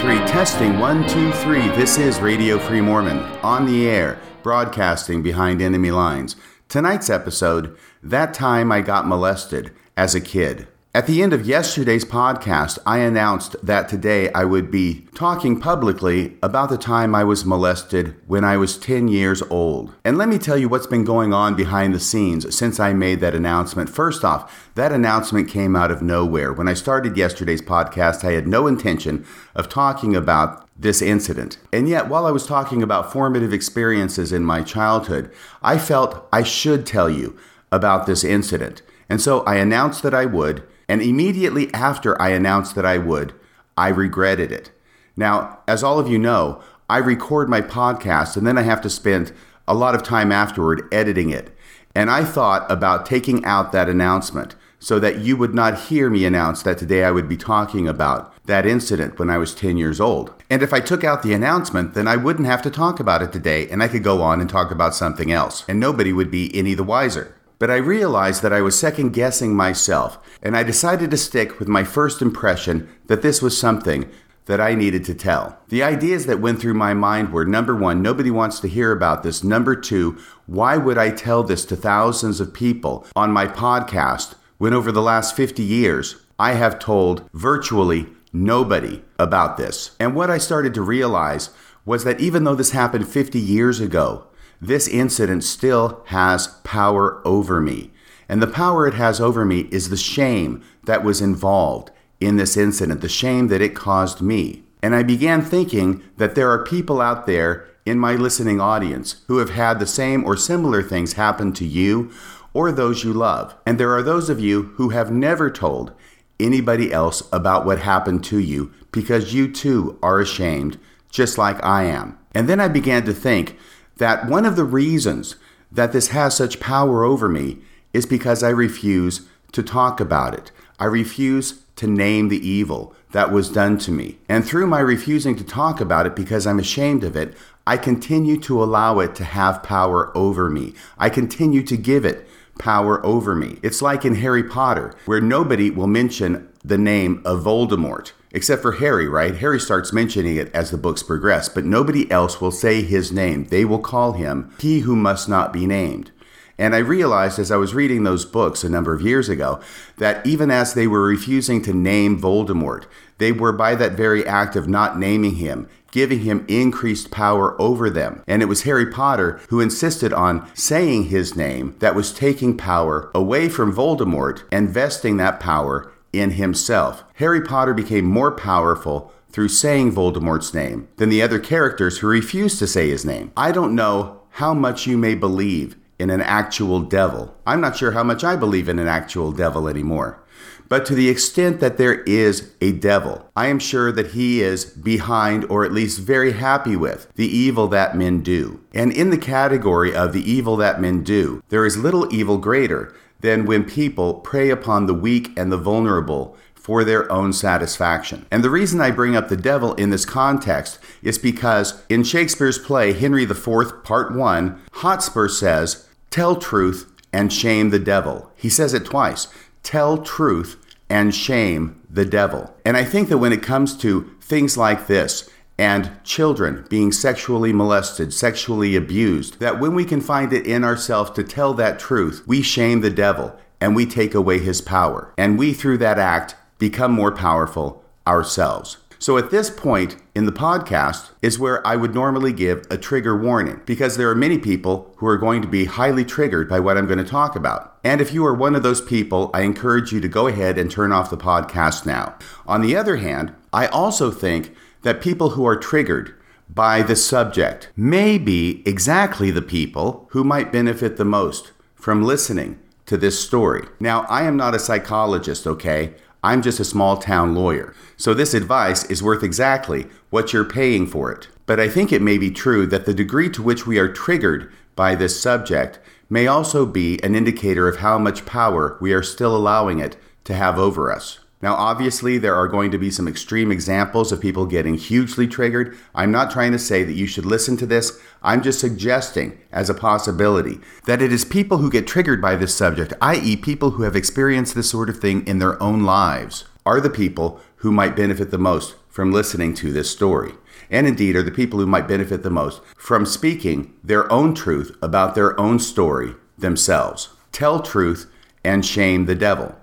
three. Testing one, two, three. This is Radio Free Mormon on the air, broadcasting behind enemy lines. Tonight's episode That Time I Got Molested as a Kid. At the end of yesterday's podcast, I announced that today I would be talking publicly about the time I was molested when I was 10 years old. And let me tell you what's been going on behind the scenes since I made that announcement. First off, that announcement came out of nowhere. When I started yesterday's podcast, I had no intention of talking about this incident. And yet, while I was talking about formative experiences in my childhood, I felt I should tell you about this incident. And so I announced that I would. And immediately after I announced that I would, I regretted it. Now, as all of you know, I record my podcast and then I have to spend a lot of time afterward editing it. And I thought about taking out that announcement so that you would not hear me announce that today I would be talking about that incident when I was 10 years old. And if I took out the announcement, then I wouldn't have to talk about it today and I could go on and talk about something else, and nobody would be any the wiser. But I realized that I was second guessing myself, and I decided to stick with my first impression that this was something that I needed to tell. The ideas that went through my mind were number one, nobody wants to hear about this. Number two, why would I tell this to thousands of people on my podcast when over the last 50 years I have told virtually nobody about this? And what I started to realize was that even though this happened 50 years ago, this incident still has power over me. And the power it has over me is the shame that was involved in this incident, the shame that it caused me. And I began thinking that there are people out there in my listening audience who have had the same or similar things happen to you or those you love. And there are those of you who have never told anybody else about what happened to you because you too are ashamed, just like I am. And then I began to think that one of the reasons that this has such power over me is because I refuse to talk about it. I refuse to name the evil that was done to me. And through my refusing to talk about it because I'm ashamed of it, I continue to allow it to have power over me. I continue to give it power over me. It's like in Harry Potter, where nobody will mention the name of Voldemort. Except for Harry, right? Harry starts mentioning it as the books progress, but nobody else will say his name. They will call him he who must not be named. And I realized as I was reading those books a number of years ago that even as they were refusing to name Voldemort, they were by that very act of not naming him, giving him increased power over them. And it was Harry Potter who insisted on saying his name that was taking power away from Voldemort and vesting that power in himself. Harry Potter became more powerful through saying Voldemort's name than the other characters who refused to say his name. I don't know how much you may believe in an actual devil. I'm not sure how much I believe in an actual devil anymore. But to the extent that there is a devil, I am sure that he is behind or at least very happy with the evil that men do. And in the category of the evil that men do, there is little evil greater than when people prey upon the weak and the vulnerable for their own satisfaction. And the reason I bring up the devil in this context is because in Shakespeare's play, Henry IV, Part 1, Hotspur says, Tell truth and shame the devil. He says it twice tell truth and shame the devil. And I think that when it comes to things like this, and children being sexually molested, sexually abused, that when we can find it in ourselves to tell that truth, we shame the devil and we take away his power. And we, through that act, become more powerful ourselves. So at this point in the podcast is where I would normally give a trigger warning because there are many people who are going to be highly triggered by what I'm going to talk about. And if you are one of those people, I encourage you to go ahead and turn off the podcast now. On the other hand, I also think that people who are triggered by the subject may be exactly the people who might benefit the most from listening to this story. Now, I am not a psychologist, okay? I'm just a small town lawyer. So this advice is worth exactly what you're paying for it. But I think it may be true that the degree to which we are triggered by this subject may also be an indicator of how much power we are still allowing it to have over us. Now, obviously, there are going to be some extreme examples of people getting hugely triggered. I'm not trying to say that you should listen to this. I'm just suggesting, as a possibility, that it is people who get triggered by this subject, i.e., people who have experienced this sort of thing in their own lives, are the people who might benefit the most from listening to this story, and indeed are the people who might benefit the most from speaking their own truth about their own story themselves. Tell truth and shame the devil.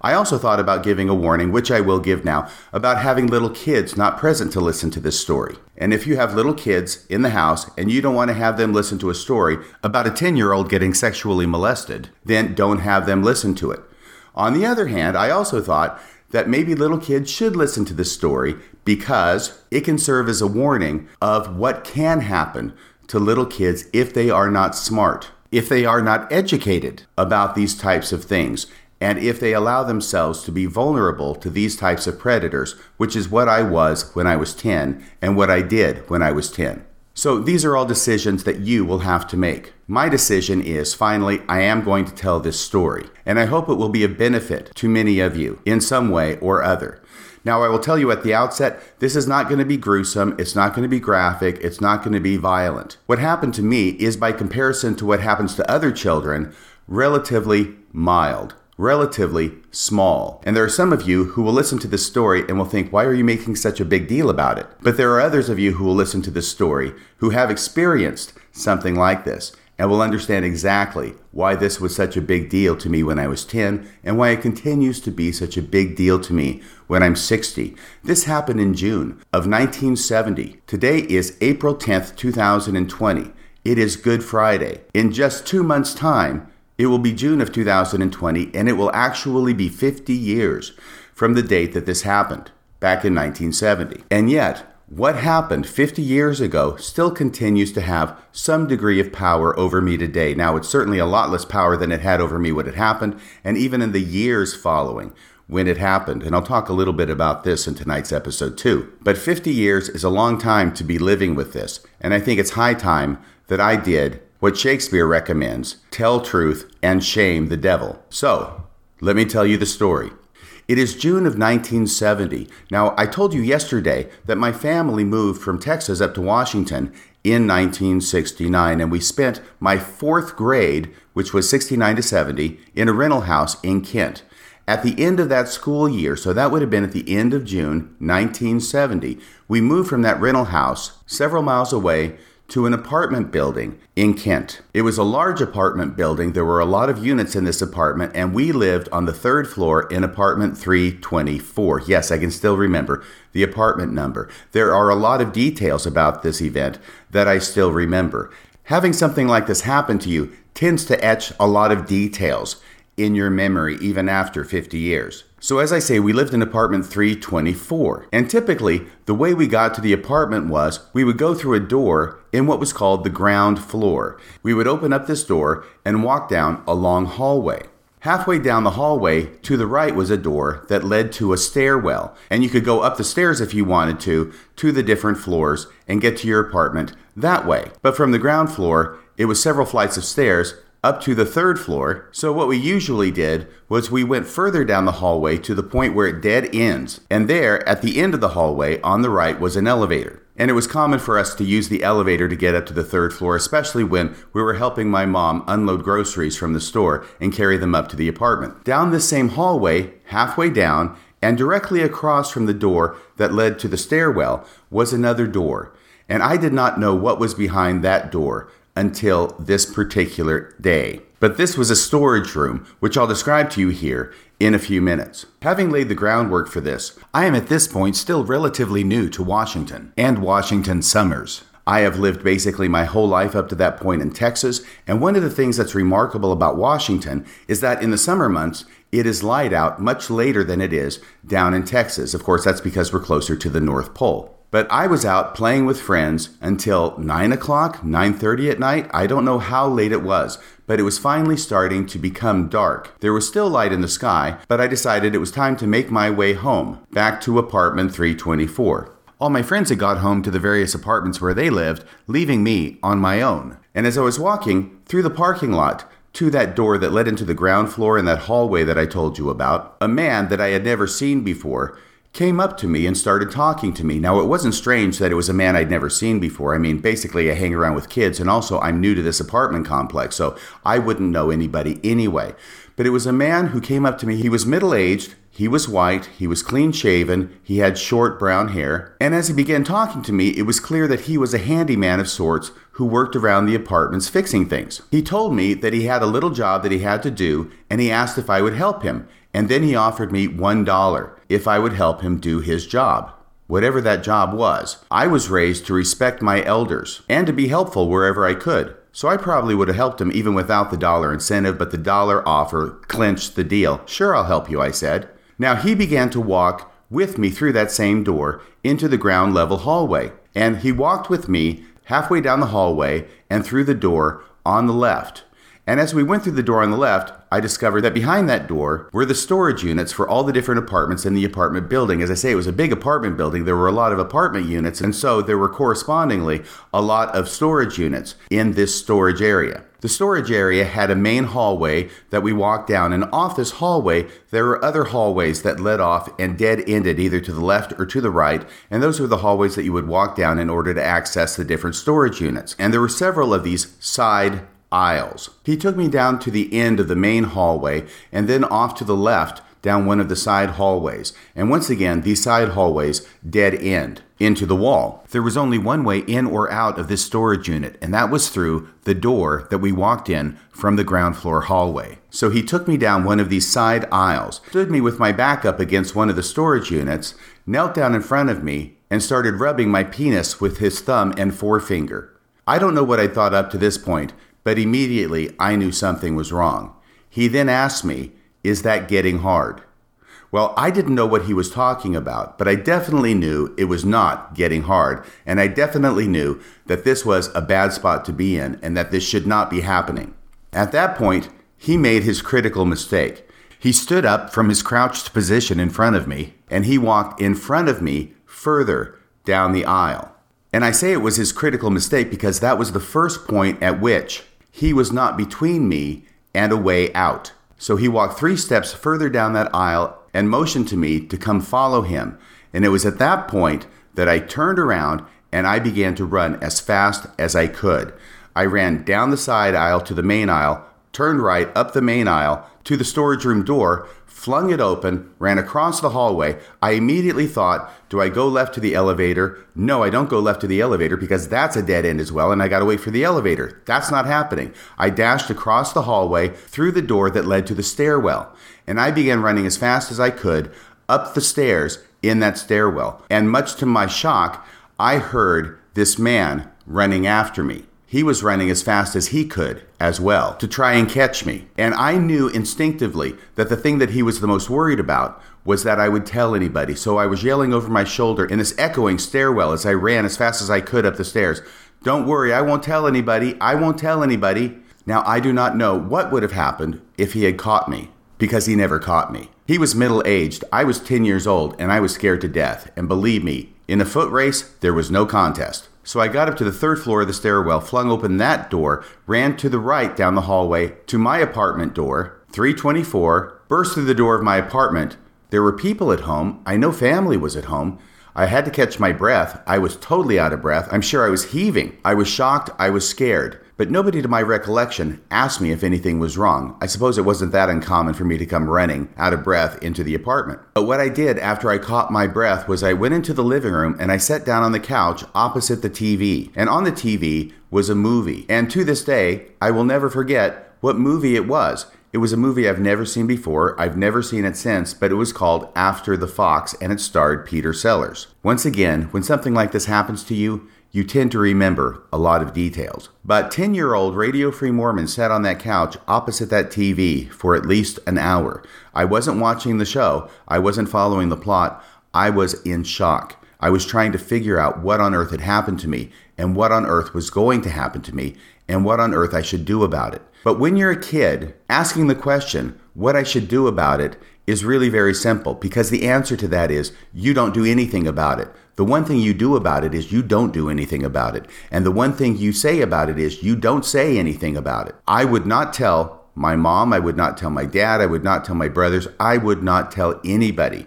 I also thought about giving a warning, which I will give now, about having little kids not present to listen to this story. And if you have little kids in the house and you don't want to have them listen to a story about a 10 year old getting sexually molested, then don't have them listen to it. On the other hand, I also thought that maybe little kids should listen to this story because it can serve as a warning of what can happen to little kids if they are not smart, if they are not educated about these types of things, and if they allow themselves to be vulnerable to these types of predators, which is what I was when I was 10 and what I did when I was 10. So these are all decisions that you will have to make. My decision is finally, I am going to tell this story, and I hope it will be a benefit to many of you in some way or other. Now, I will tell you at the outset, this is not going to be gruesome, it's not going to be graphic, it's not going to be violent. What happened to me is, by comparison to what happens to other children, relatively mild relatively small. And there are some of you who will listen to this story and will think, why are you making such a big deal about it? But there are others of you who will listen to this story who have experienced something like this and will understand exactly why this was such a big deal to me when I was 10 and why it continues to be such a big deal to me when I'm 60. This happened in June of 1970. Today is April 10th, 2020. It is Good Friday. In just two months' time, it will be June of 2020, and it will actually be 50 years from the date that this happened, back in 1970. And yet, what happened 50 years ago still continues to have some degree of power over me today. Now, it's certainly a lot less power than it had over me when it happened, and even in the years following when it happened. And I'll talk a little bit about this in tonight's episode, too. But 50 years is a long time to be living with this, and I think it's high time that I did what Shakespeare recommends tell truth and shame the devil. So, let me tell you the story. It is June of 1970. Now, I told you yesterday that my family moved from Texas up to Washington in 1969, and we spent my fourth grade, which was 69 to 70, in a rental house in Kent. At the end of that school year, so that would have been at the end of June 1970, we moved from that rental house several miles away to an apartment building in Kent. It was a large apartment building. There were a lot of units in this apartment, and we lived on the third floor in apartment 324. Yes, I can still remember the apartment number. There are a lot of details about this event that I still remember. Having something like this happen to you tends to etch a lot of details in your memory even after 50 years. So, as I say, we lived in apartment 324. And typically, the way we got to the apartment was we would go through a door in what was called the ground floor. We would open up this door and walk down a long hallway. Halfway down the hallway, to the right was a door that led to a stairwell, and you could go up the stairs if you wanted to, to the different floors, and get to your apartment that way. But from the ground floor, it was several flights of stairs up to the third floor. So, what we usually did was we went further down the hallway to the point where it dead ends. And there, at the end of the hallway on the right, was an elevator. And it was common for us to use the elevator to get up to the third floor, especially when we were helping my mom unload groceries from the store and carry them up to the apartment. Down this same hallway, halfway down, and directly across from the door that led to the stairwell, was another door. And I did not know what was behind that door until this particular day. But this was a storage room, which I'll describe to you here in a few minutes. Having laid the groundwork for this, I am at this point still relatively new to Washington and Washington summers. I have lived basically my whole life up to that point in Texas, and one of the things that's remarkable about Washington is that in the summer months, it is light out much later than it is down in Texas. Of course, that's because we're closer to the North Pole. But I was out playing with friends until 9 o'clock, 9.30 at night. I don't know how late it was, but it was finally starting to become dark. There was still light in the sky, but I decided it was time to make my way home, back to apartment 324. All my friends had got home to the various apartments where they lived, leaving me on my own. And as I was walking through the parking lot, to that door that led into the ground floor and that hallway that I told you about, a man that I had never seen before came up to me and started talking to me. Now, it wasn't strange that it was a man I'd never seen before. I mean, basically, I hang around with kids, and also I'm new to this apartment complex, so I wouldn't know anybody anyway. But it was a man who came up to me. He was middle aged, He was white, he was clean shaven, he had short brown hair, and as he began talking to me, it was clear that he was a handyman of sorts who worked around the apartments fixing things. He told me that he had a little job that he had to do, and he asked if I would help him, and then he offered me $1 if I would help him do his job. Whatever that job was, I was raised to respect my elders and to be helpful wherever I could. So I probably would have helped him even without the dollar incentive, but the dollar offer clinched the deal. Sure, I'll help you, I said. Now he began to walk with me through that same door into the ground level hallway. And he walked with me halfway down the hallway and through the door on the left. And as we went through the door on the left, I discovered that behind that door were the storage units for all the different apartments in the apartment building. As I say, it was a big apartment building. There were a lot of apartment units, and so there were correspondingly a lot of storage units in this storage area. The storage area had a main hallway that we walked down, and off this hallway, there were other hallways that led off and dead ended either to the left or to the right, and those were the hallways that you would walk down in order to access the different storage units. And there were several of these side aisles. He took me down to the end of the main hallway and then off to the left down one of the side hallways. And once again, these side hallways dead end into the wall. There was only one way in or out of this storage unit, and that was through the door that we walked in from the ground floor hallway. So he took me down one of these side aisles, stood me with my back up against one of the storage units, knelt down in front of me, and started rubbing my penis with his thumb and forefinger. I don't know what I thought up to this point, but immediately I knew something was wrong. He then asked me, Is that getting hard? Well, I didn't know what he was talking about, but I definitely knew it was not getting hard, and I definitely knew that this was a bad spot to be in and that this should not be happening. At that point, he made his critical mistake. He stood up from his crouched position in front of me, and he walked in front of me further down the aisle. And I say it was his critical mistake because that was the first point at which he was not between me and a way out. So he walked three steps further down that aisle and motioned to me to come follow him. And it was at that point that I turned around and I began to run as fast as I could. I ran down the side aisle to the main aisle, turned right up the main aisle to the storage room door, flung it open, ran across the hallway. I immediately thought, do I go left to the elevator? No, I don't go left to the elevator because that's a dead end as well, and I gotta wait for the elevator. That's not happening. I dashed across the hallway through the door that led to the stairwell, and I began running as fast as I could up the stairs in that stairwell. And much to my shock, I heard this man running after me. He was running as fast as he could as well to try and catch me. And I knew instinctively that the thing that he was the most worried about was that I would tell anybody. So I was yelling over my shoulder in this echoing stairwell as I ran as fast as I could up the stairs. Don't worry, I won't tell anybody. I won't tell anybody. Now, I do not know what would have happened if he had caught me because he never caught me. He was middle aged. I was 10 years old and I was scared to death. And believe me, in a foot race, there was no contest. So I got up to the third floor of the stairwell, flung open that door, ran to the right down the hallway to my apartment door, 324, burst through the door of my apartment. There were people at home. I know family was at home. I had to catch my breath. I was totally out of breath. I'm sure I was heaving. I was shocked. I was scared but nobody to my recollection asked me if anything was wrong. I suppose it wasn't that uncommon for me to come running, out of breath, into the apartment. But what I did after I caught my breath was I went into the living room and I sat down on the couch opposite the TV. And on the TV was a movie. And to this day, I will never forget what movie it was. It was a movie I've never seen before. I've never seen it since, but it was called After the Fox and it starred Peter Sellers. Once again, when something like this happens to you, you tend to remember a lot of details. But 10 year old Radio Free Mormon sat on that couch opposite that TV for at least an hour. I wasn't watching the show, I wasn't following the plot, I was in shock. I was trying to figure out what on earth had happened to me, and what on earth was going to happen to me, and what on earth I should do about it. But when you're a kid, asking the question, what I should do about it, is really very simple because the answer to that is you don't do anything about it. The one thing you do about it is you don't do anything about it. And the one thing you say about it is you don't say anything about it. I would not tell my mom, I would not tell my dad, I would not tell my brothers, I would not tell anybody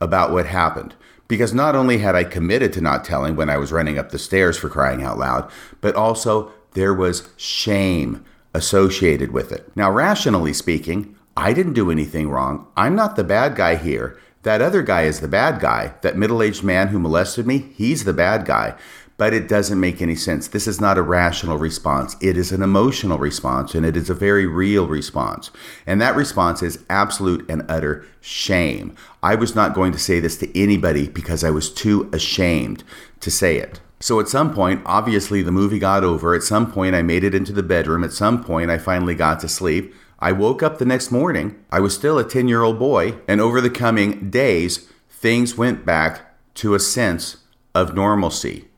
about what happened. Because not only had I committed to not telling when I was running up the stairs for crying out loud, but also there was shame associated with it. Now, rationally speaking, I didn't do anything wrong. I'm not the bad guy here. That other guy is the bad guy. That middle aged man who molested me, he's the bad guy. But it doesn't make any sense. This is not a rational response. It is an emotional response, and it is a very real response. And that response is absolute and utter shame. I was not going to say this to anybody because I was too ashamed to say it. So at some point, obviously the movie got over. At some point, I made it into the bedroom. At some point, I finally got to sleep. I woke up the next morning. I was still a 10 year old boy. And over the coming days, things went back to a sense of normalcy.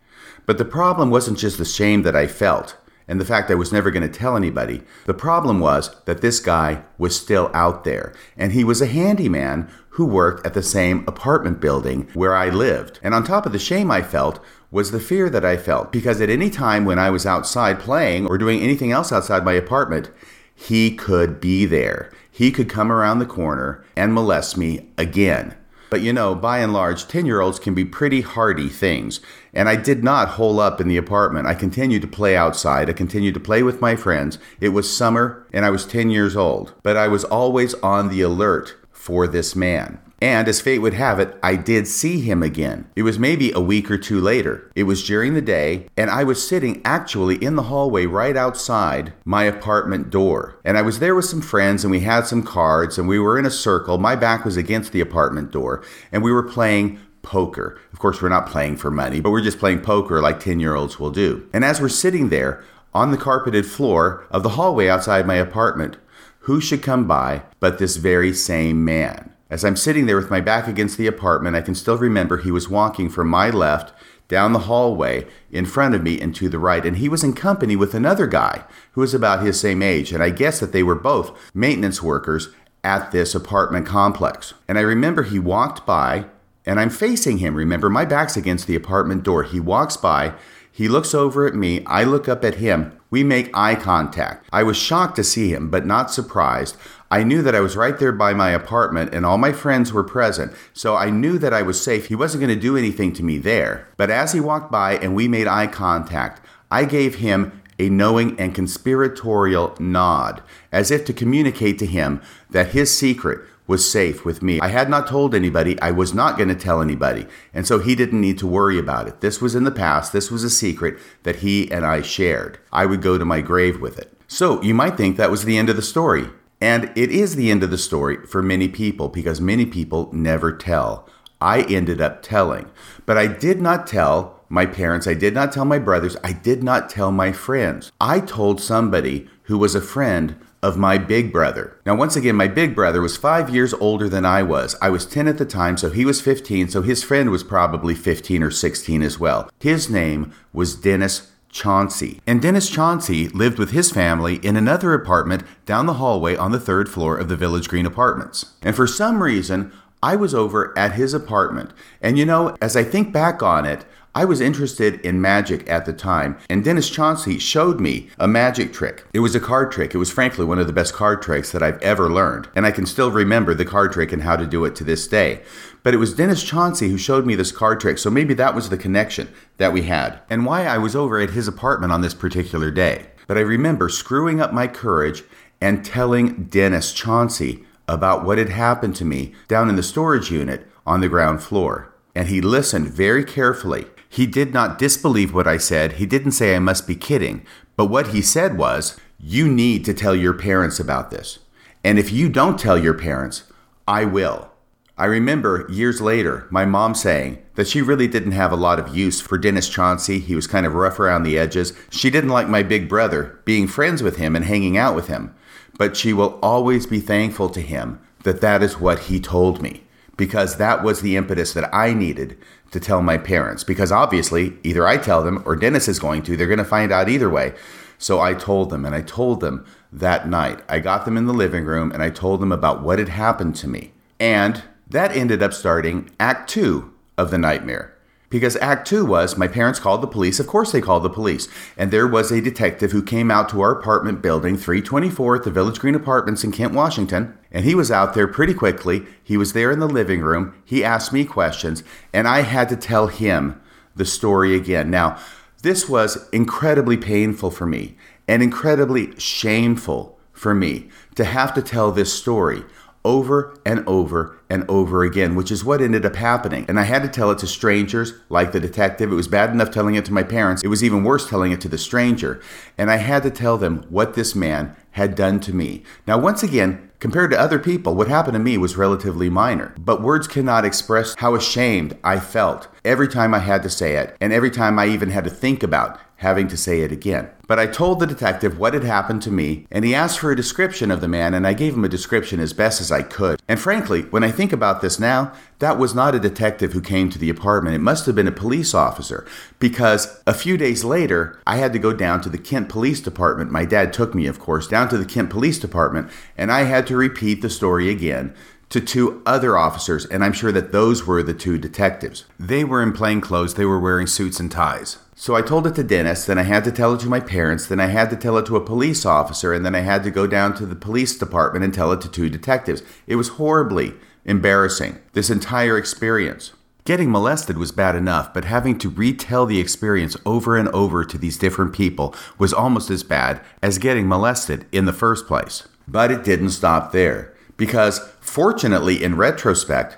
But the problem wasn't just the shame that I felt and the fact I was never going to tell anybody. The problem was that this guy was still out there, and he was a handyman who worked at the same apartment building where I lived. And on top of the shame I felt was the fear that I felt, because at any time when I was outside playing or doing anything else outside my apartment, he could be there. He could come around the corner and molest me again. But you know, by and large, 10 year olds can be pretty hardy things. And I did not hole up in the apartment. I continued to play outside. I continued to play with my friends. It was summer and I was 10 years old. But I was always on the alert for this man. And as fate would have it, I did see him again. It was maybe a week or two later. It was during the day, and I was sitting actually in the hallway right outside my apartment door. And I was there with some friends, and we had some cards, and we were in a circle. My back was against the apartment door, and we were playing poker. Of course, we're not playing for money, but we're just playing poker like 10 year olds will do. And as we're sitting there on the carpeted floor of the hallway outside my apartment, who should come by but this very same man? As I'm sitting there with my back against the apartment, I can still remember he was walking from my left down the hallway in front of me and to the right, and he was in company with another guy who was about his same age, and I guess that they were both maintenance workers at this apartment complex. And I remember he walked by, and I'm facing him. Remember, my back's against the apartment door. He walks by, he looks over at me, I look up at him. We make eye contact. I was shocked to see him, but not surprised. I knew that I was right there by my apartment and all my friends were present, so I knew that I was safe. He wasn't going to do anything to me there. But as he walked by and we made eye contact, I gave him a knowing and conspiratorial nod, as if to communicate to him that his secret was safe with me. I had not told anybody, I was not going to tell anybody, and so he didn't need to worry about it. This was in the past, this was a secret that he and I shared. I would go to my grave with it. So you might think that was the end of the story. And it is the end of the story for many people because many people never tell. I ended up telling, but I did not tell my parents, I did not tell my brothers, I did not tell my friends. I told somebody who was a friend of my big brother. Now, once again, my big brother was five years older than I was. I was 10 at the time, so he was 15, so his friend was probably 15 or 16 as well. His name was Dennis Chauncey. And Dennis Chauncey lived with his family in another apartment down the hallway on the third floor of the Village Green Apartments. And for some reason, I was over at his apartment. And you know, as I think back on it, I was interested in magic at the time, and Dennis Chauncey showed me a magic trick. It was a card trick. It was frankly one of the best card tricks that I've ever learned, and I can still remember the card trick and how to do it to this day. But it was Dennis Chauncey who showed me this card trick, so maybe that was the connection that we had, and why I was over at his apartment on this particular day. But I remember screwing up my courage and telling Dennis Chauncey about what had happened to me down in the storage unit on the ground floor. And he listened very carefully he did not disbelieve what I said. He didn't say I must be kidding. But what he said was, You need to tell your parents about this. And if you don't tell your parents, I will. I remember years later my mom saying that she really didn't have a lot of use for Dennis Chauncey. He was kind of rough around the edges. She didn't like my big brother, being friends with him and hanging out with him. But she will always be thankful to him that that is what he told me because that was the impetus that I needed to tell my parents because obviously either I tell them or Dennis is going to. They're going to find out either way. So I told them and I told them that night. I got them in the living room and I told them about what had happened to me. And that ended up starting act 2 of the nightmare. Because Act Two was my parents called the police. Of course, they called the police. And there was a detective who came out to our apartment building, 324 at the Village Green Apartments in Kent, Washington. And he was out there pretty quickly. He was there in the living room. He asked me questions, and I had to tell him the story again. Now, this was incredibly painful for me and incredibly shameful for me to have to tell this story over and over and over again, which is what ended up happening. And I had to tell it to strangers, like the detective. It was bad enough telling it to my parents, it was even worse telling it to the stranger. And I had to tell them what this man had done to me. Now, once again, compared to other people, what happened to me was relatively minor. But words cannot express how ashamed I felt every time I had to say it, and every time I even had to think about having to say it again. But I told the detective what had happened to me, and he asked for a description of the man, and I gave him a description as best as I could. And frankly, when I think about this now, that was not a detective who came to the apartment. It must have been a police officer, because a few days later, I had to go down to the Kent Police Department. My dad took me, of course, down to the Kent Police Department, and I had to repeat the story again to two other officers, and I'm sure that those were the two detectives. They were in plain clothes, they were wearing suits and ties. So I told it to Dennis, then I had to tell it to my parents, then I had to tell it to a police officer, and then I had to go down to the police department and tell it to two detectives. It was horribly embarrassing, this entire experience. Getting molested was bad enough, but having to retell the experience over and over to these different people was almost as bad as getting molested in the first place. But it didn't stop there, because fortunately, in retrospect,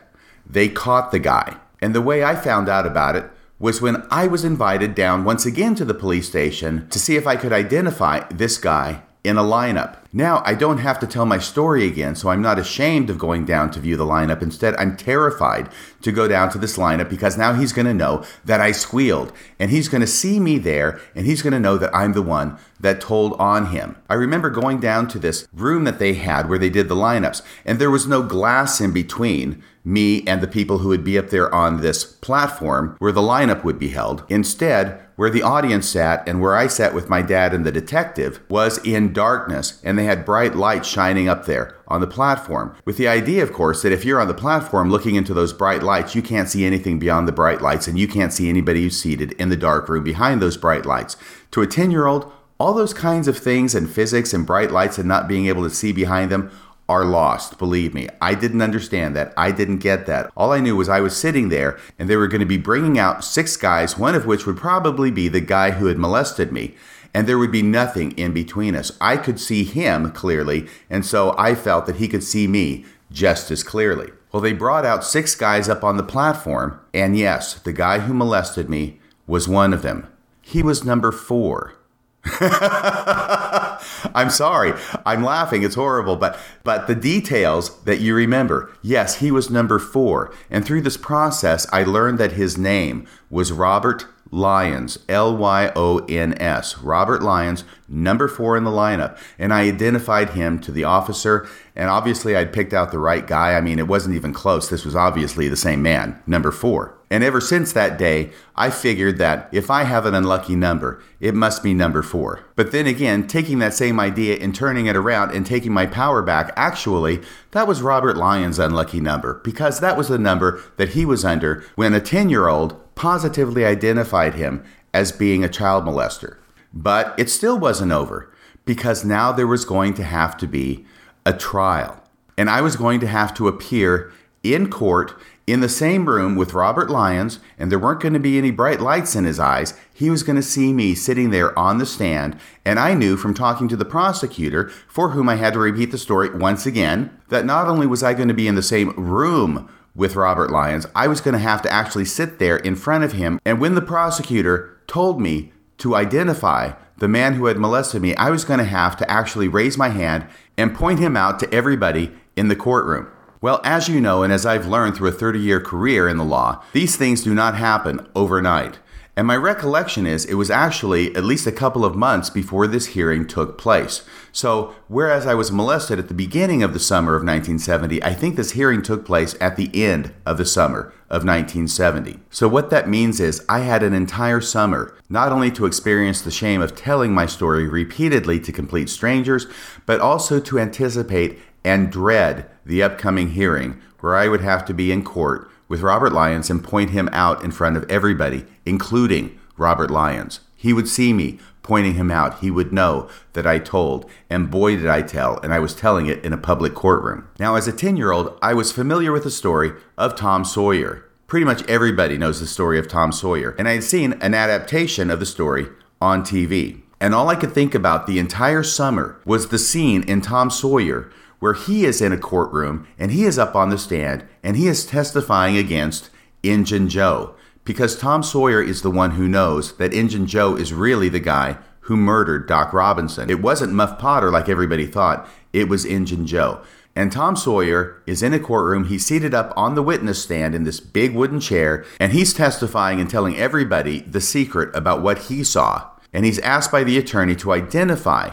they caught the guy. And the way I found out about it was when I was invited down once again to the police station to see if I could identify this guy in a lineup. Now, I don't have to tell my story again, so I'm not ashamed of going down to view the lineup. Instead, I'm terrified to go down to this lineup because now he's going to know that I squealed and he's going to see me there and he's going to know that I'm the one that told on him. I remember going down to this room that they had where they did the lineups and there was no glass in between me and the people who would be up there on this platform where the lineup would be held. Instead, where the audience sat and where I sat with my dad and the detective was in darkness, and they had bright lights shining up there on the platform. With the idea, of course, that if you're on the platform looking into those bright lights, you can't see anything beyond the bright lights, and you can't see anybody who's seated in the dark room behind those bright lights. To a 10 year old, all those kinds of things and physics and bright lights and not being able to see behind them are lost. Believe me, I didn't understand that. I didn't get that. All I knew was I was sitting there and they were going to be bringing out six guys, one of which would probably be the guy who had molested me. And there would be nothing in between us. I could see him clearly, and so I felt that he could see me just as clearly. Well, they brought out six guys up on the platform, and yes, the guy who molested me was one of them. He was number four. I'm sorry. I'm laughing. It's horrible, but but the details that you remember. Yes, he was number 4, and through this process I learned that his name was Robert Lyons, L Y O N S. Robert Lyons, number 4 in the lineup, and I identified him to the officer, and obviously I'd picked out the right guy. I mean, it wasn't even close. This was obviously the same man, number 4. And ever since that day, I figured that if I have an unlucky number, it must be number four. But then again, taking that same idea and turning it around and taking my power back, actually, that was Robert Lyons' unlucky number because that was the number that he was under when a 10 year old positively identified him as being a child molester. But it still wasn't over because now there was going to have to be a trial. And I was going to have to appear in court in the same room with Robert Lyons, and there weren't going to be any bright lights in his eyes. He was going to see me sitting there on the stand, and I knew from talking to the prosecutor, for whom I had to repeat the story once again, that not only was I going to be in the same room with Robert Lyons, I was going to have to actually sit there in front of him. And when the prosecutor told me to identify the man who had molested me, I was going to have to actually raise my hand and point him out to everybody in the courtroom. Well, as you know, and as I've learned through a 30 year career in the law, these things do not happen overnight. And my recollection is it was actually at least a couple of months before this hearing took place. So, whereas I was molested at the beginning of the summer of 1970, I think this hearing took place at the end of the summer of 1970. So, what that means is I had an entire summer not only to experience the shame of telling my story repeatedly to complete strangers, but also to anticipate and dread the upcoming hearing where I would have to be in court with Robert Lyons and point him out in front of everybody, including Robert Lyons. He would see me pointing him out. He would know that I told, and boy, did I tell, and I was telling it in a public courtroom. Now, as a 10 year old, I was familiar with the story of Tom Sawyer. Pretty much everybody knows the story of Tom Sawyer, and I had seen an adaptation of the story on TV. And all I could think about the entire summer was the scene in Tom Sawyer where he is in a courtroom and he is up on the stand and he is testifying against Injun Joe because Tom Sawyer is the one who knows that Injun Joe is really the guy who murdered Doc Robinson. It wasn't Muff Potter like everybody thought, it was Injun Joe. And Tom Sawyer is in a courtroom. He's seated up on the witness stand in this big wooden chair, and he's testifying and telling everybody the secret about what he saw. And he's asked by the attorney to identify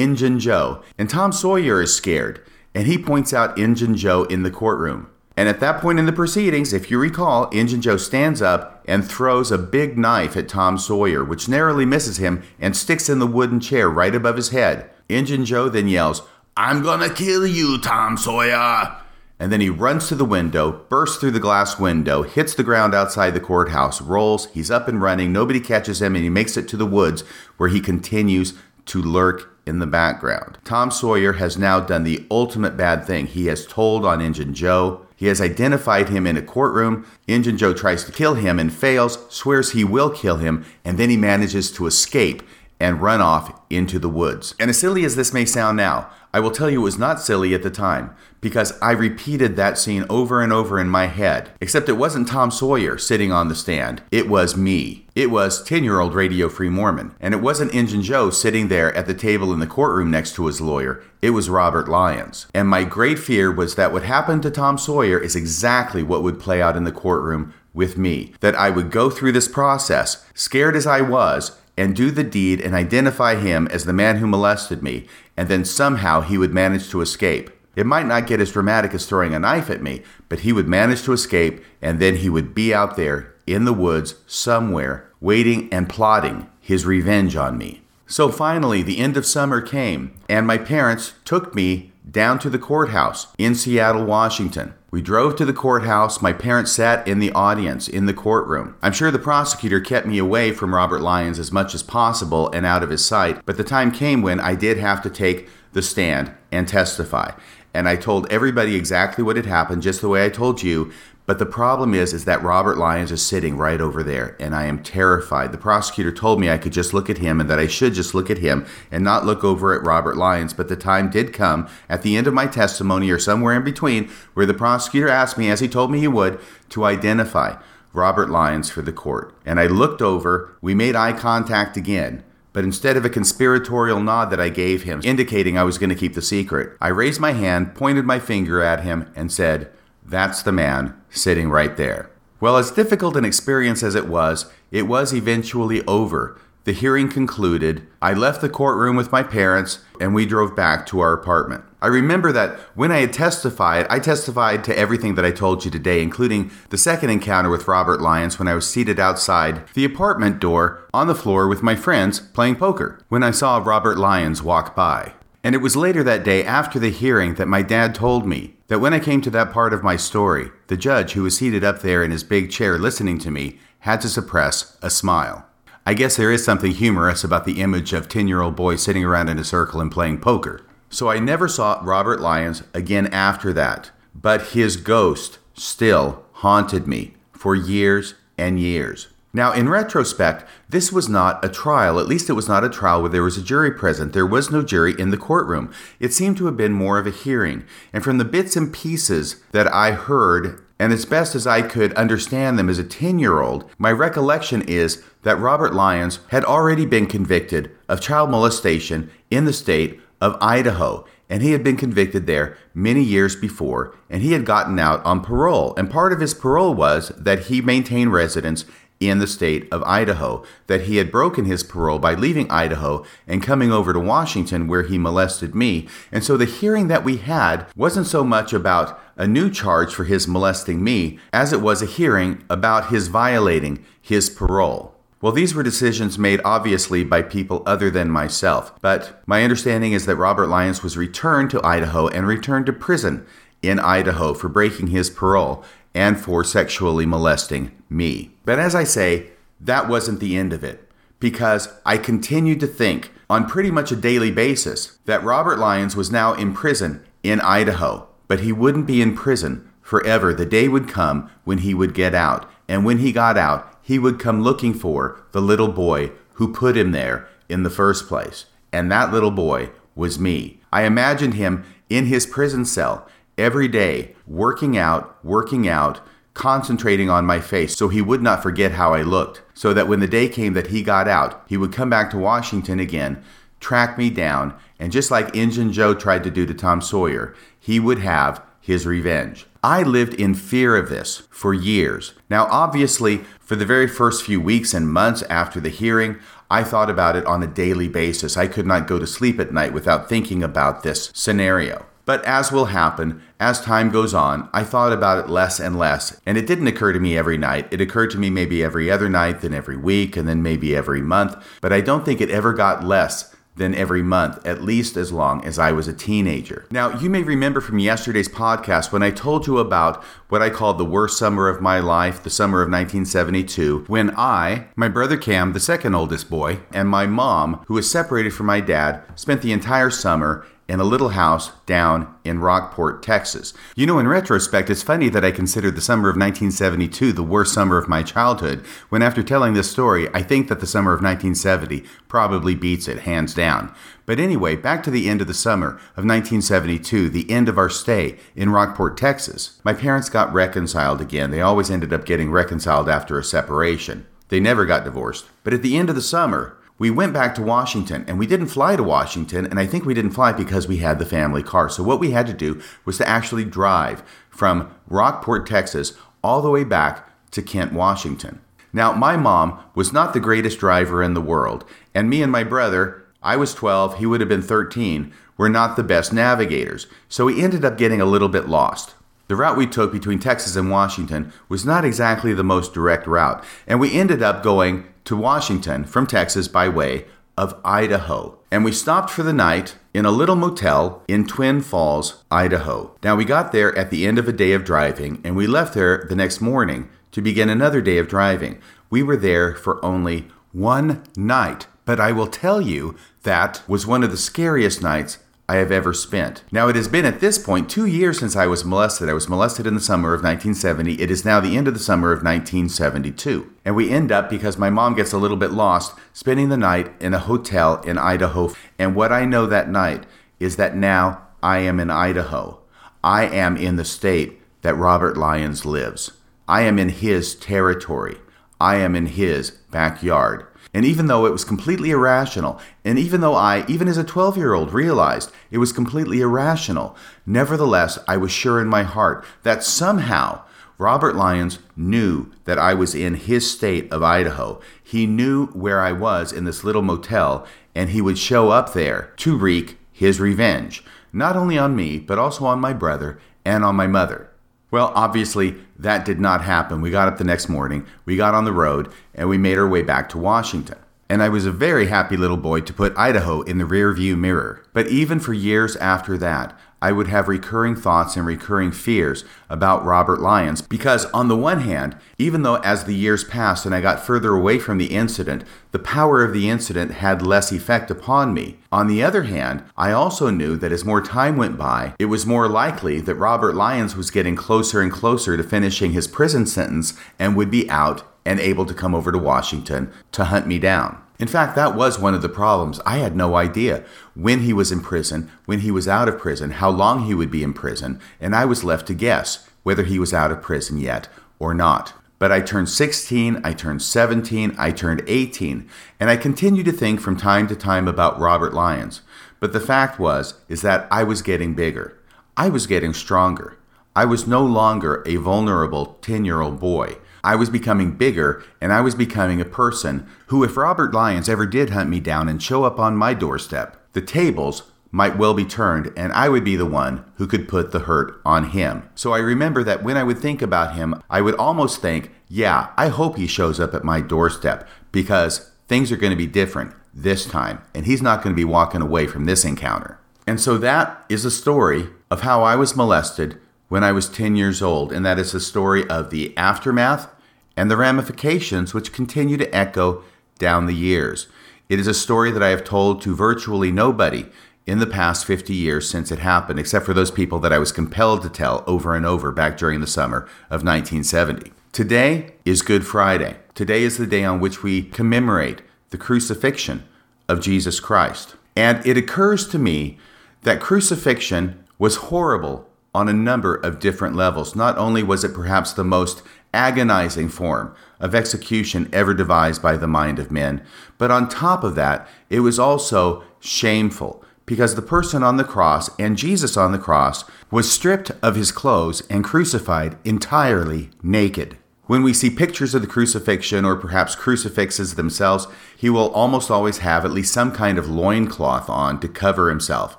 Injun Joe. And Tom Sawyer is scared, and he points out Injun Joe in the courtroom. And at that point in the proceedings, if you recall, Injun Joe stands up and throws a big knife at Tom Sawyer, which narrowly misses him and sticks in the wooden chair right above his head. Injun Joe then yells, I'm gonna kill you, Tom Sawyer! And then he runs to the window, bursts through the glass window, hits the ground outside the courthouse, rolls, he's up and running, nobody catches him, and he makes it to the woods where he continues to lurk in the background. Tom Sawyer has now done the ultimate bad thing. He has told on Injun Joe. He has identified him in a courtroom. Injun Joe tries to kill him and fails, swears he will kill him, and then he manages to escape and run off into the woods. And as silly as this may sound now, I will tell you it was not silly at the time because I repeated that scene over and over in my head. Except it wasn't Tom Sawyer sitting on the stand, it was me. It was 10 year old Radio Free Mormon. And it wasn't Injun Joe sitting there at the table in the courtroom next to his lawyer, it was Robert Lyons. And my great fear was that what happened to Tom Sawyer is exactly what would play out in the courtroom with me. That I would go through this process, scared as I was, and do the deed and identify him as the man who molested me, and then somehow he would manage to escape. It might not get as dramatic as throwing a knife at me, but he would manage to escape, and then he would be out there in the woods somewhere, waiting and plotting his revenge on me. So finally, the end of summer came, and my parents took me down to the courthouse in Seattle, Washington. We drove to the courthouse. My parents sat in the audience in the courtroom. I'm sure the prosecutor kept me away from Robert Lyons as much as possible and out of his sight, but the time came when I did have to take the stand and testify. And I told everybody exactly what had happened, just the way I told you, but the problem is, is that Robert Lyons is sitting right over there, and I am terrified. The prosecutor told me I could just look at him and that I should just look at him and not look over at Robert Lyons. But the time did come at the end of my testimony or somewhere in between where the prosecutor asked me, as he told me he would, to identify Robert Lyons for the court. And I looked over, we made eye contact again. But instead of a conspiratorial nod that I gave him, indicating I was going to keep the secret, I raised my hand, pointed my finger at him, and said, that's the man sitting right there. Well, as difficult an experience as it was, it was eventually over. The hearing concluded. I left the courtroom with my parents and we drove back to our apartment. I remember that when I had testified, I testified to everything that I told you today, including the second encounter with Robert Lyons when I was seated outside the apartment door on the floor with my friends playing poker when I saw Robert Lyons walk by. And it was later that day after the hearing that my dad told me that when I came to that part of my story, the judge, who was seated up there in his big chair listening to me, had to suppress a smile. I guess there is something humorous about the image of 10 year old boys sitting around in a circle and playing poker. So I never saw Robert Lyons again after that, but his ghost still haunted me for years and years. Now, in retrospect, this was not a trial. At least it was not a trial where there was a jury present. There was no jury in the courtroom. It seemed to have been more of a hearing. And from the bits and pieces that I heard, and as best as I could understand them as a 10 year old, my recollection is that Robert Lyons had already been convicted of child molestation in the state of Idaho and he had been convicted there many years before, and he had gotten out on parole. And part of his parole was that he maintained residence in the state of Idaho, that he had broken his parole by leaving Idaho and coming over to Washington where he molested me. And so the hearing that we had wasn't so much about a new charge for his molesting me as it was a hearing about his violating his parole. Well, these were decisions made obviously by people other than myself, but my understanding is that Robert Lyons was returned to Idaho and returned to prison in Idaho for breaking his parole and for sexually molesting me. But as I say, that wasn't the end of it, because I continued to think on pretty much a daily basis that Robert Lyons was now in prison in Idaho, but he wouldn't be in prison forever. The day would come when he would get out, and when he got out, he would come looking for the little boy who put him there in the first place. And that little boy was me. I imagined him in his prison cell every day, working out, working out, concentrating on my face so he would not forget how I looked. So that when the day came that he got out, he would come back to Washington again, track me down, and just like Injun Joe tried to do to Tom Sawyer, he would have his revenge. I lived in fear of this for years. Now, obviously, for the very first few weeks and months after the hearing, I thought about it on a daily basis. I could not go to sleep at night without thinking about this scenario. But as will happen, as time goes on, I thought about it less and less, and it didn't occur to me every night. It occurred to me maybe every other night, then every week, and then maybe every month, but I don't think it ever got less than every month, at least as long as I was a teenager. Now, you may remember from yesterday's podcast when I told you about what I called the worst summer of my life, the summer of 1972, when I, my brother Cam, the second oldest boy, and my mom, who was separated from my dad, spent the entire summer in a little house down in Rockport, Texas. You know, in retrospect, it's funny that I considered the summer of 1972 the worst summer of my childhood, when after telling this story, I think that the summer of 1970 probably beats it, hands down. But anyway, back to the end of the summer of 1972, the end of our stay in Rockport, Texas. My parents got reconciled again. They always ended up getting reconciled after a separation. They never got divorced. But at the end of the summer, we went back to Washington and we didn't fly to Washington. And I think we didn't fly because we had the family car. So what we had to do was to actually drive from Rockport, Texas, all the way back to Kent, Washington. Now, my mom was not the greatest driver in the world. And me and my brother, I was 12, he would have been 13, were not the best navigators. So we ended up getting a little bit lost. The route we took between Texas and Washington was not exactly the most direct route, and we ended up going to Washington from Texas by way of Idaho. And we stopped for the night in a little motel in Twin Falls, Idaho. Now, we got there at the end of a day of driving, and we left there the next morning to begin another day of driving. We were there for only one night, but I will tell you that was one of the scariest nights I have ever spent. Now, it has been at this point two years since I was molested. I was molested in the summer of 1970. It is now the end of the summer of 1972. And we end up, because my mom gets a little bit lost, spending the night in a hotel in Idaho. And what I know that night is that now I am in Idaho. I am in the state that Robert Lyons lives. I am in his territory. I am in his backyard. And even though it was completely irrational, and even though I, even as a 12 year old, realized it was completely irrational, nevertheless, I was sure in my heart that somehow Robert Lyons knew that I was in his state of Idaho. He knew where I was in this little motel, and he would show up there to wreak his revenge, not only on me, but also on my brother and on my mother. Well, obviously, that did not happen. We got up the next morning, we got on the road, and we made our way back to Washington. And I was a very happy little boy to put Idaho in the rearview mirror. But even for years after that, I would have recurring thoughts and recurring fears about Robert Lyons because, on the one hand, even though as the years passed and I got further away from the incident, the power of the incident had less effect upon me, on the other hand, I also knew that as more time went by, it was more likely that Robert Lyons was getting closer and closer to finishing his prison sentence and would be out and able to come over to Washington to hunt me down. In fact, that was one of the problems. I had no idea when he was in prison, when he was out of prison, how long he would be in prison, and I was left to guess whether he was out of prison yet or not. But I turned 16, I turned 17, I turned 18, and I continued to think from time to time about Robert Lyons. But the fact was is that I was getting bigger. I was getting stronger. I was no longer a vulnerable 10-year-old boy. I was becoming bigger, and I was becoming a person who, if Robert Lyons ever did hunt me down and show up on my doorstep, the tables might well be turned, and I would be the one who could put the hurt on him. So I remember that when I would think about him, I would almost think, yeah, I hope he shows up at my doorstep because things are going to be different this time, and he's not going to be walking away from this encounter. And so that is a story of how I was molested when I was 10 years old, and that is the story of the aftermath and the ramifications which continue to echo down the years. It is a story that I have told to virtually nobody in the past 50 years since it happened, except for those people that I was compelled to tell over and over back during the summer of 1970. Today is Good Friday. Today is the day on which we commemorate the crucifixion of Jesus Christ. And it occurs to me that crucifixion was horrible on a number of different levels. Not only was it perhaps the most agonizing form of execution ever devised by the mind of men, but on top of that, it was also shameful because the person on the cross and Jesus on the cross was stripped of his clothes and crucified entirely naked. When we see pictures of the crucifixion or perhaps crucifixes themselves, he will almost always have at least some kind of loincloth on to cover himself.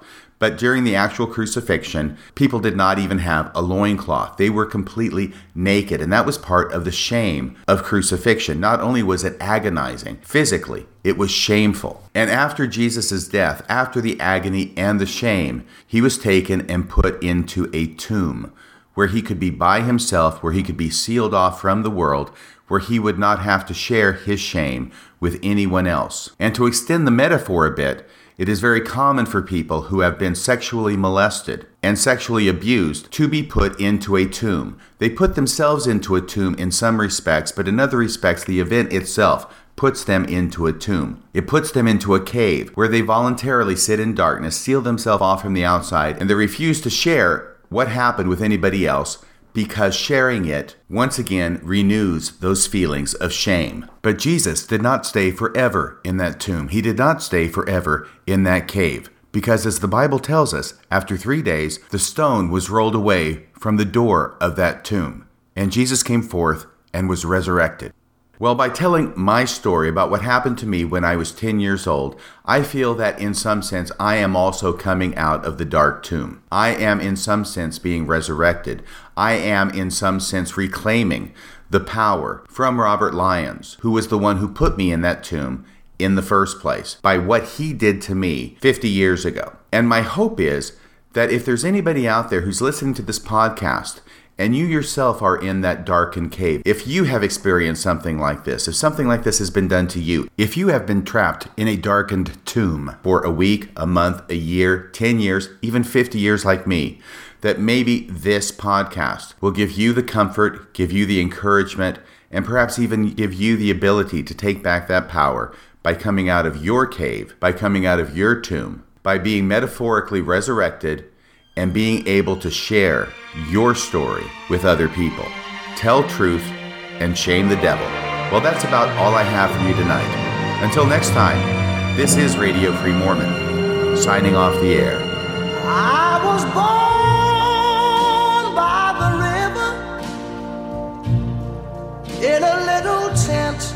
But during the actual crucifixion, people did not even have a loincloth. They were completely naked. And that was part of the shame of crucifixion. Not only was it agonizing physically, it was shameful. And after Jesus' death, after the agony and the shame, he was taken and put into a tomb where he could be by himself, where he could be sealed off from the world, where he would not have to share his shame with anyone else. And to extend the metaphor a bit, it is very common for people who have been sexually molested and sexually abused to be put into a tomb. They put themselves into a tomb in some respects, but in other respects, the event itself puts them into a tomb. It puts them into a cave where they voluntarily sit in darkness, seal themselves off from the outside, and they refuse to share what happened with anybody else because sharing it once again renews those feelings of shame. But Jesus did not stay forever in that tomb. He did not stay forever in that cave. Because as the Bible tells us, after three days, the stone was rolled away from the door of that tomb, and Jesus came forth and was resurrected. Well, by telling my story about what happened to me when I was 10 years old, I feel that in some sense I am also coming out of the dark tomb. I am in some sense being resurrected. I am in some sense reclaiming the power from Robert Lyons, who was the one who put me in that tomb in the first place by what he did to me 50 years ago. And my hope is that if there's anybody out there who's listening to this podcast and you yourself are in that darkened cave, if you have experienced something like this, if something like this has been done to you, if you have been trapped in a darkened tomb for a week, a month, a year, 10 years, even 50 years like me, that maybe this podcast will give you the comfort, give you the encouragement, and perhaps even give you the ability to take back that power by coming out of your cave, by coming out of your tomb, by being metaphorically resurrected and being able to share your story with other people. Tell truth and shame the devil. Well, that's about all I have for you tonight. Until next time, this is Radio Free Mormon, signing off the air. I was born by the river in a little tent.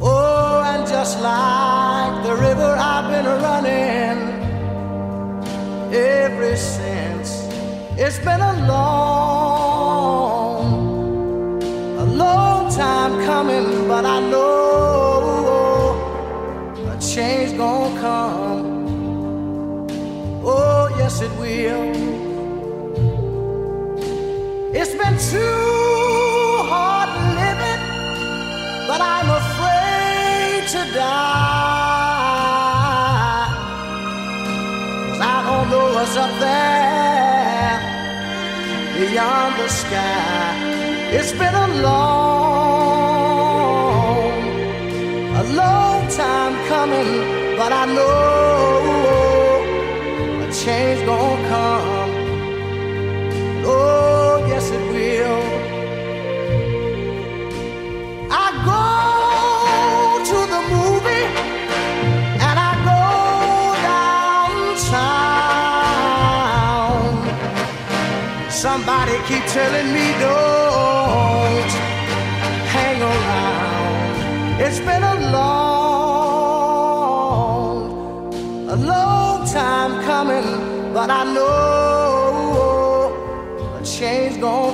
Oh, and just like the river, I've been running ever since. It's been a long, a long time coming, but I know a change gonna come. Oh, yes, it will. It's been too hard living, but I'm afraid beyond the sky. It's been a long, a long time coming, but I know keep telling me don't hang around. It's been a long, a long time coming, but I know a change gonna